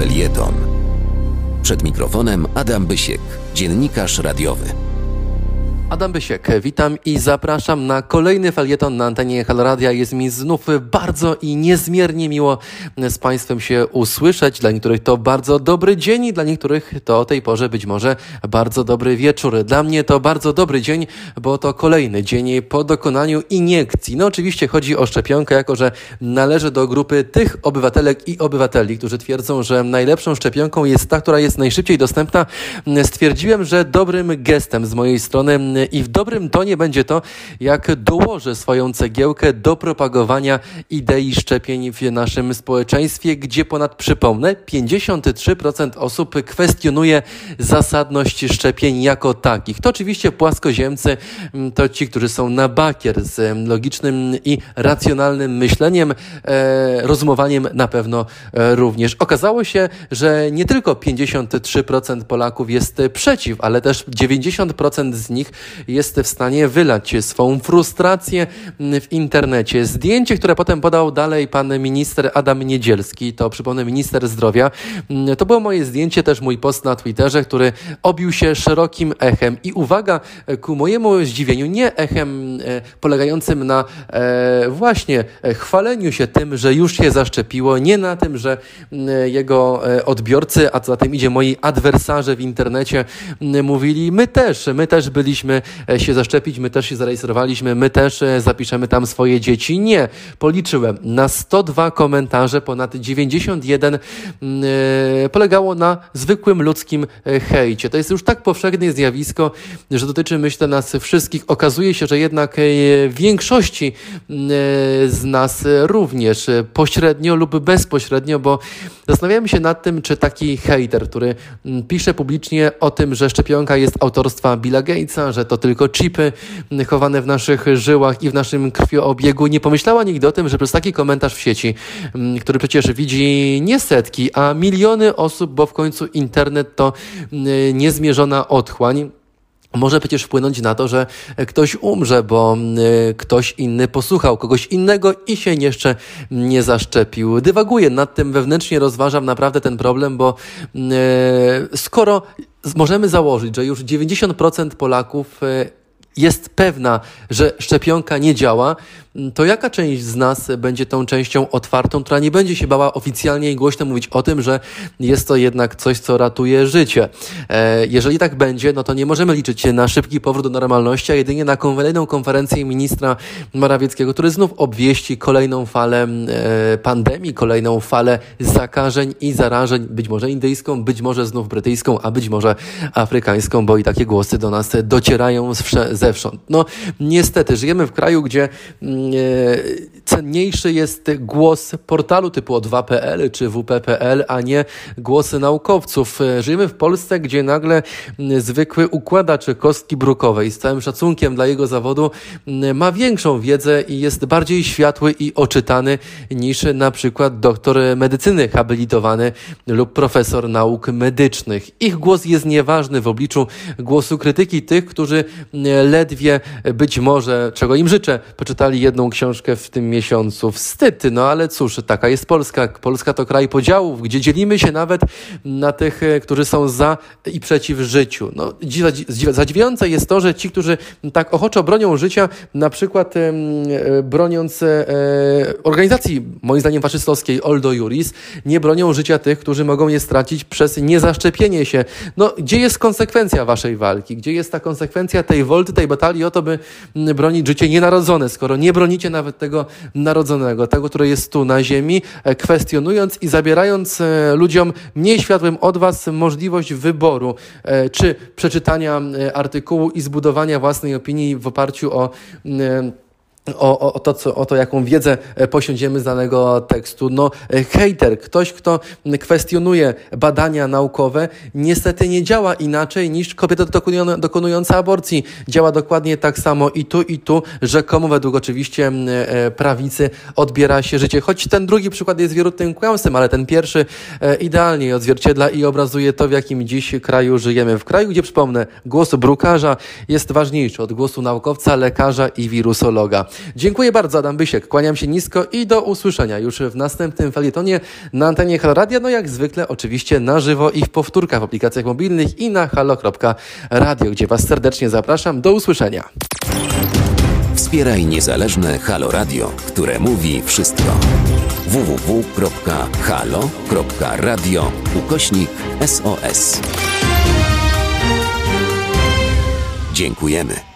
Felieton. Przed mikrofonem Adam Bysiek, dziennikarz radiowy. Adam Bysiek, witam i zapraszam na kolejny felieton na antenie Haloradia. Jest mi znów bardzo i niezmiernie miło z Państwem się usłyszeć. Dla niektórych to bardzo dobry dzień i dla niektórych to o tej porze być może bardzo dobry wieczór. Dla mnie to bardzo dobry dzień, bo to kolejny dzień po dokonaniu iniekcji. No oczywiście chodzi o szczepionkę, jako że należę do grupy tych obywatelek i obywateli, którzy twierdzą, że najlepszą szczepionką jest ta, która jest najszybciej dostępna. Stwierdziłem, że dobrym gestem z mojej strony i w dobrym tonie będzie to, jak dołożę swoją cegiełkę do propagowania idei szczepień w naszym społeczeństwie, gdzie ponad, przypomnę, 53% osób kwestionuje zasadność szczepień jako takich. To oczywiście płaskoziemcy, mm, to ci, którzy są na bakier z logicznym i racjonalnym myśleniem, e, rozumowaniem na pewno e, również. Okazało się, że nie tylko 53% Polaków jest przeciw, ale też 90% z nich jest w stanie wylać swą frustrację w internecie. Zdjęcie, które potem podał dalej pan minister Adam Niedzielski, to przypomnę minister zdrowia, to było moje zdjęcie, też mój post na Twitterze, który obił się szerokim echem. I uwaga, ku mojemu zdziwieniu, nie echem e, polegającym na e, właśnie chwaleniu się tym, że już się zaszczepiło, nie na tym, że jego e, odbiorcy, a co za tym idzie moi adwersarze w internecie, mówili, my też, my też byliśmy E, się zaszczepić, my też się zarejestrowaliśmy, my też e, zapiszemy tam swoje dzieci. Nie, policzyłem. Na 102 komentarze ponad 91 mm, e, polegało na zwykłym ludzkim hejcie. To jest już tak powszechne zjawisko, że dotyczy, myślę, nas wszystkich. Okazuje się, że jednak większości mm, z nas również pośrednio lub bezpośrednio, bo zastanawiamy się nad tym, czy taki hejter, który mm, pisze publicznie o tym, że szczepionka jest autorstwa Billa Gatesa, że to tylko chipy chowane w naszych żyłach i w naszym krwioobiegu. Nie pomyślała nigdy o tym, że przez taki komentarz w sieci, mm, który przecież widzi nie setki, a miliony osób, bo w końcu internet to mm, niezmierzona otchłań, może przecież wpłynąć na to, że ktoś umrze, bo y, ktoś inny posłuchał kogoś innego i się jeszcze nie zaszczepił. Dywaguję nad tym wewnętrznie, rozważam naprawdę ten problem, bo skoro możemy założyć, że już 90% Polaków y, jest pewna, że szczepionka nie działa, to jaka część z nas będzie tą częścią otwartą, która nie będzie się bała oficjalnie i głośno mówić o tym, że jest to jednak coś, co ratuje życie? E, jeżeli tak będzie, no to nie możemy liczyć na szybki powrót do normalności, a jedynie na kolejną konferencję ministra Morawieckiego, który znów obwieści kolejną falę e, pandemii, kolejną falę zakażeń i zarażeń, być może indyjską, być może znów brytyjską, a być może afrykańską, bo i takie głosy do nas docierają zewsząd. No niestety, żyjemy w kraju, gdzie mm, cenniejszy jest głos portalu typu o2.pl czy wp.pl, a nie głosy naukowców. Żyjemy w Polsce, gdzie nagle zwykły układacz kostki brukowej z całym szacunkiem dla jego zawodu ma większą wiedzę i jest bardziej światły i oczytany niż na przykład doktor medycyny habilitowany lub profesor nauk medycznych. Ich głos jest nieważny w obliczu głosu krytyki tych, którzy ledwie być może, czego im życzę, poczytali jedną książkę w tym miesiącu. Wstyd, no ale cóż, taka jest Polska. Polska to kraj podziałów, gdzie dzielimy się nawet na tych, e, którzy są za i przeciw życiu. No, zadziwiające jest to, że ci, którzy tak ochoczo bronią życia, na przykład e, broniąc e, organizacji, moim zdaniem faszystowskiej Oldo Juris, nie bronią życia tych, którzy mogą je stracić przez niezaszczepienie się. No, gdzie jest konsekwencja waszej walki? Gdzie jest ta konsekwencja tej wolty, tej batalii o to, by bronić życie nienarodzone, skoro nie bronicie nawet tego narodzonego, tego, które jest tu na ziemi, e, kwestionując i zabierając e, ludziom mniej światłym od Was możliwość wyboru, e, czy przeczytania artykułu i zbudowania własnej opinii w oparciu o o, o, to, co, o to, jaką wiedzę e, posiądziemy z danego tekstu. No, e, hater, ktoś, kto kwestionuje badania naukowe, niestety nie działa inaczej niż kobieta dokonująca aborcji. Działa dokładnie tak samo i tu, i tu, rzekomo według oczywiście e, prawicy odbiera się życie. Choć ten drugi przykład jest wierutnym kłamstwem, ale ten pierwszy idealnie odzwierciedla i obrazuje to, w jakim dziś kraju żyjemy. W kraju, gdzie przypomnę, głos brukarza jest ważniejszy od głosu naukowca, lekarza i wirusologa. Dziękuję bardzo, Adam Bysiek. Kłaniam się nisko i do usłyszenia już w następnym felietonie na antenie Halo Radia. No jak zwykle oczywiście na żywo i w powtórkach w aplikacjach mobilnych i na halo.radio, gdzie Was serdecznie zapraszam. Do usłyszenia. Wspieraj niezależne Halo Radio, które mówi wszystko. www.halo.radio ukośnik SOS. Dziękujemy.